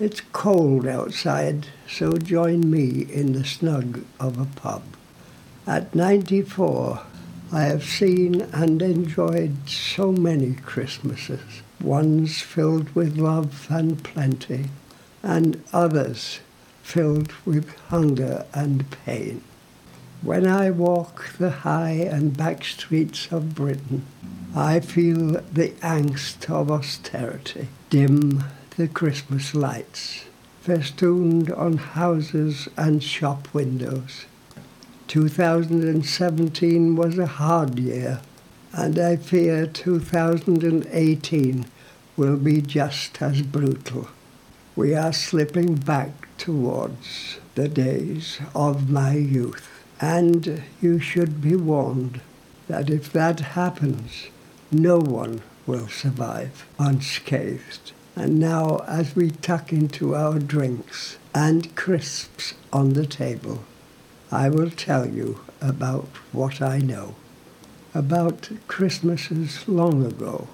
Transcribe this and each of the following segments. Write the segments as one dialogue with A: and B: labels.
A: It's cold outside, so join me in the snug of a pub. At 94, I have seen and enjoyed so many Christmases, ones filled with love and plenty, and others filled with hunger and pain. When I walk the high and back streets of Britain, I feel the angst of austerity, dim the Christmas lights, festooned on houses and shop windows. 2017 was a hard year, and I fear 2018 will be just as brutal. We are slipping back towards the days of my youth, and you should be warned that if that happens, no one will survive unscathed. And now, as we tuck into our drinks and crisps on the table, I will tell you about what I know. About Christmases long ago.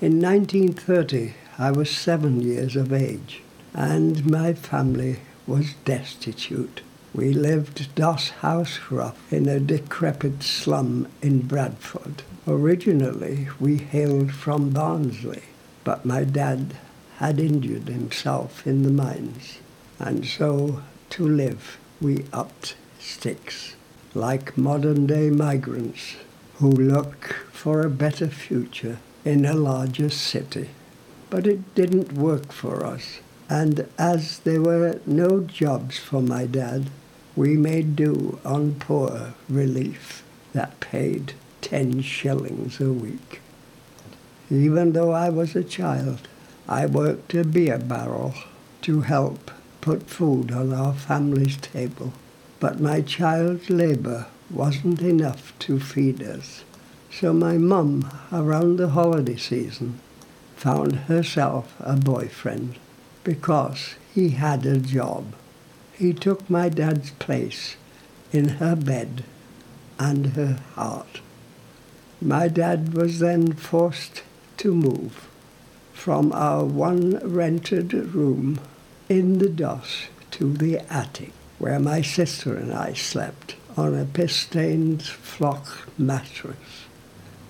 A: In 1930, I was seven years of age, and my family was destitute. We lived Doss House rough in a decrepit slum in Bradford. Originally, we hailed from Barnsley, but my dad had injured himself in the mines, and so to live we upped sticks, like modern day migrants who look for a better future in a larger city. But it didn't work for us, and as there were no jobs for my dad, we made do on poor relief that paid ten shillings a week. Even though I was a child, I worked a beer barrel to help put food on our family's table. But my child labour wasn't enough to feed us. So my mum, around the holiday season, found herself a boyfriend because he had a job. He took my dad's place in her bed and her heart. My dad was then forced to move from our one rented room in the Doss to the attic, where my sister and I slept on a piss-stained flock mattress.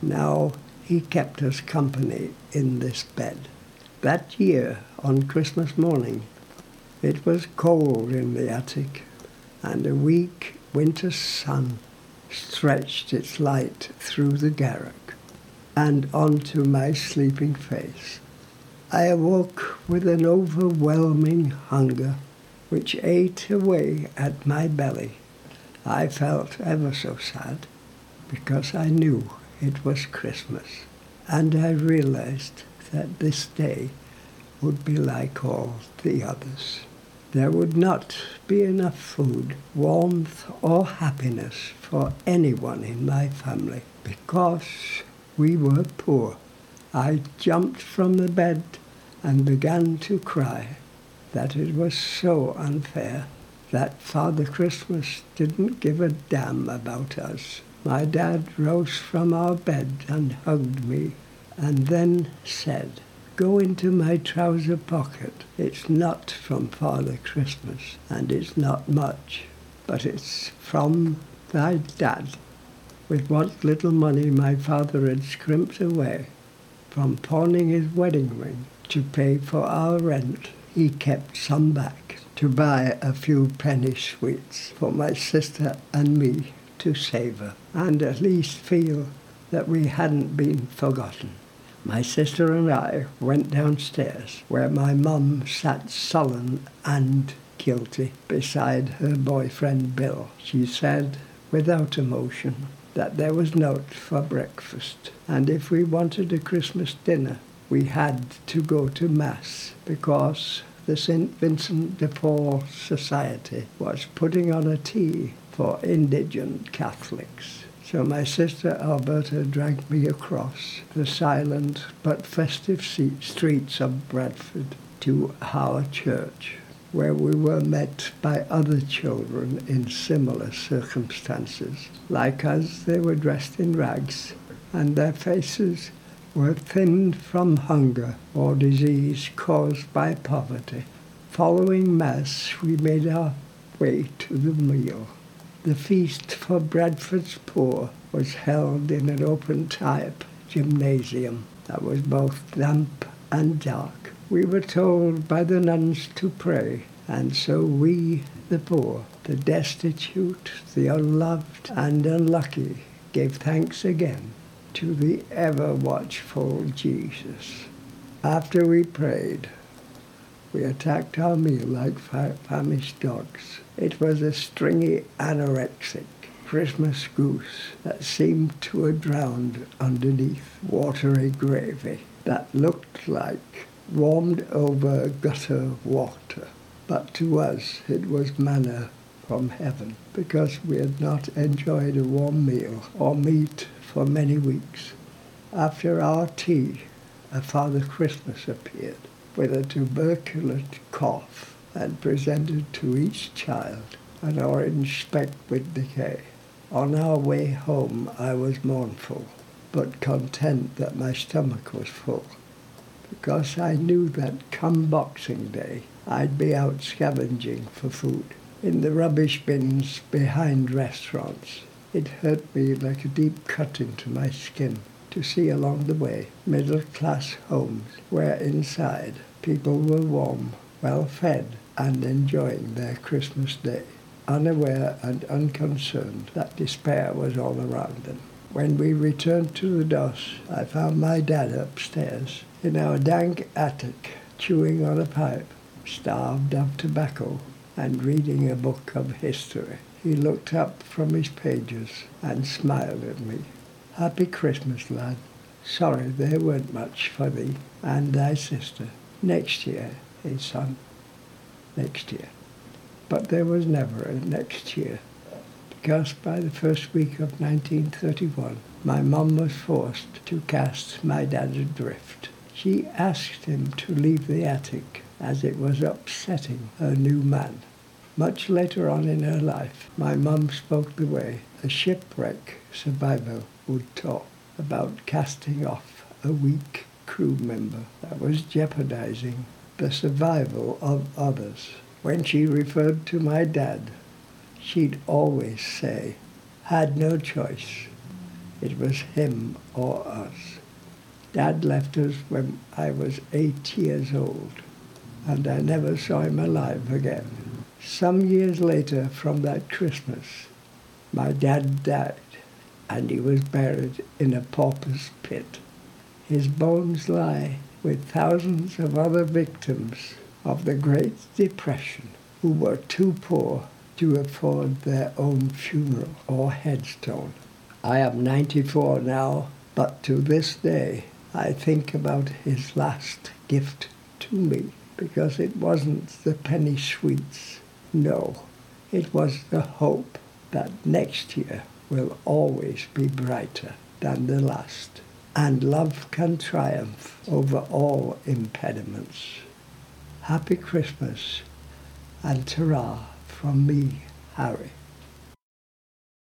A: Now he kept us company in this bed. That year, on Christmas morning, it was cold in the attic, and a weak winter sun stretched its light through the garret and onto my sleeping face. I awoke with an overwhelming hunger which ate away at my belly. I felt ever so sad because I knew it was Christmas and I realized that this day would be like all the others. There would not be enough food, warmth, or happiness for anyone in my family because we were poor. I jumped from the bed and began to cry that it was so unfair that Father Christmas didn't give a damn about us. My dad rose from our bed and hugged me and then said, Go into my trouser pocket. It's not from Father Christmas and it's not much, but it's from thy dad. With what little money my father had scrimped away from pawning his wedding ring to pay for our rent, he kept some back to buy a few penny sweets for my sister and me to savour and at least feel that we hadn't been forgotten. My sister and I went downstairs where my mum sat sullen and guilty beside her boyfriend Bill. She said, without emotion, that there was naught for breakfast, and if we wanted a Christmas dinner, we had to go to Mass because the St. Vincent de Paul Society was putting on a tea for indigent Catholics. So my sister Alberta dragged me across the silent but festive streets of Bradford to our church, where we were met by other children in similar circumstances. Like us, they were dressed in rags, and their faces were thinned from hunger or disease caused by poverty. Following Mass, we made our way to the meal. The feast for Bradford's poor was held in an open type gymnasium that was both damp and dark. We were told by the nuns to pray, and so we, the poor, the destitute, the unloved, and unlucky, gave thanks again to the ever watchful Jesus. After we prayed, we attacked our meal like famished dogs. It was a stringy anorexic Christmas goose that seemed to have drowned underneath watery gravy that looked like warmed over gutter water. But to us it was manna from heaven because we had not enjoyed a warm meal or meat for many weeks. After our tea, a Father Christmas appeared with a tuberculous cough and presented to each child an orange speck with decay. On our way home, I was mournful, but content that my stomach was full, because I knew that come Boxing Day, I'd be out scavenging for food in the rubbish bins behind restaurants. It hurt me like a deep cut into my skin to see along the way middle class homes where inside people were warm, well fed, and enjoying their Christmas day, unaware and unconcerned that despair was all around them. When we returned to the Doss, I found my dad upstairs in our dank attic, chewing on a pipe, starved of tobacco, and reading a book of history. He looked up from his pages and smiled at me. Happy Christmas, lad. Sorry there weren't much for thee and thy sister. Next year, his son. Next year. But there was never a next year, because by the first week of 1931, my mum was forced to cast my dad adrift. She asked him to leave the attic as it was upsetting her new man. Much later on in her life, my mum spoke the way a shipwreck survivor would talk about casting off a weak crew member that was jeopardizing the survival of others. When she referred to my dad, she'd always say, had no choice. It was him or us. Dad left us when I was eight years old, and I never saw him alive again. Some years later from that Christmas, my dad died and he was buried in a pauper's pit. His bones lie with thousands of other victims of the Great Depression who were too poor to afford their own funeral or headstone. I am 94 now, but to this day I think about his last gift to me because it wasn't the penny sweets. No, it was the hope that next year will always be brighter than the last, and love can triumph over all impediments. Happy Christmas and ta from me, Harry.